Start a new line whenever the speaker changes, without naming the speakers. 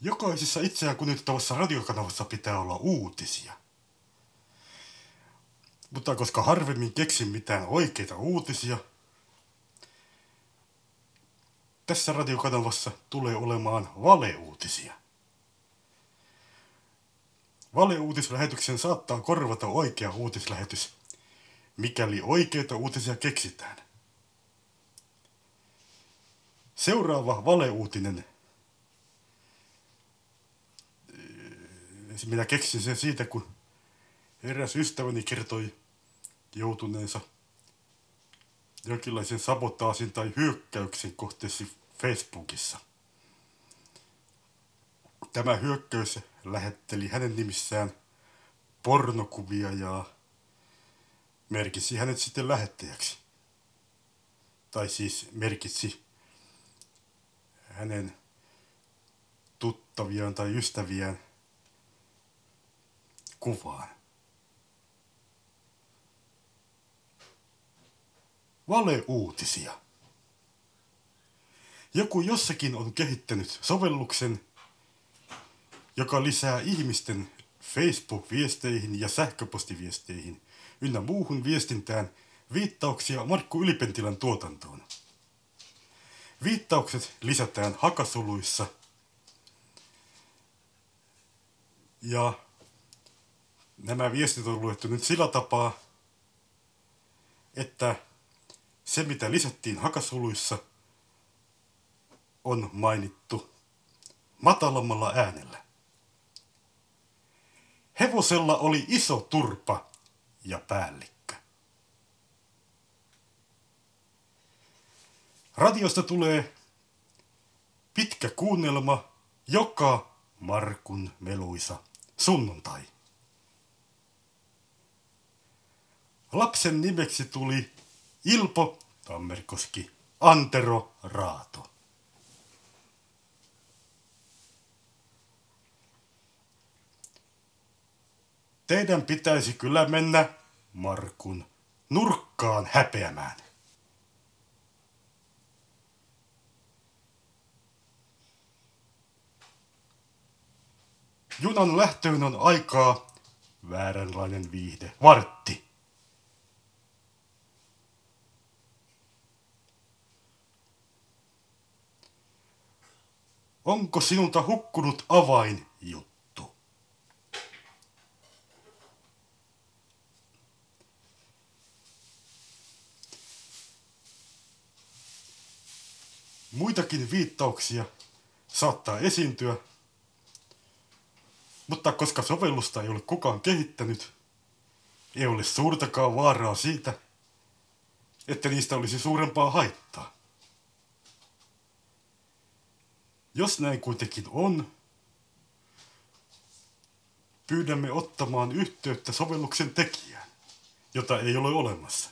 Jokaisessa itseään kunnioittavassa radiokanavassa pitää olla uutisia. Mutta koska harvemmin keksin mitään oikeita uutisia, tässä radiokanavassa tulee olemaan valeuutisia. Valeuutislähetyksen saattaa korvata oikea uutislähetys, mikäli oikeita uutisia keksitään. Seuraava valeuutinen. Minä keksin sen siitä, kun eräs ystäväni kertoi joutuneensa jonkinlaisen sabotaasin tai hyökkäyksen kohteeksi Facebookissa. Tämä hyökkäys lähetteli hänen nimissään pornokuvia ja merkitsi hänet sitten lähettäjäksi. Tai siis merkitsi hänen tuttaviaan tai ystäviään kuvaan. Valeuutisia. Joku jossakin on kehittänyt sovelluksen, joka lisää ihmisten Facebook-viesteihin ja sähköpostiviesteihin ynnä muuhun viestintään viittauksia Markku Ylipentilän tuotantoon. Viittaukset lisätään hakasoluissa ja nämä viestit on luettu nyt sillä tapaa, että se mitä lisättiin hakasoluissa on mainittu matalammalla äänellä. Hevosella oli iso turpa ja päällikkö. Radiosta tulee pitkä kuunnelma joka Markun meluisa sunnuntai. Lapsen nimeksi tuli Ilpo Tammerkoski Antero Raato. Teidän pitäisi kyllä mennä Markun nurkkaan häpeämään. Junan lähtöön on aikaa vääränlainen viihde. Vartti. Onko sinulta hukkunut avain, juttu? Muitakin viittauksia saattaa esiintyä, mutta koska sovellusta ei ole kukaan kehittänyt, ei ole suurtakaan vaaraa siitä, että niistä olisi suurempaa haittaa. Jos näin kuitenkin on, pyydämme ottamaan yhteyttä sovelluksen tekijään, jota ei ole olemassa.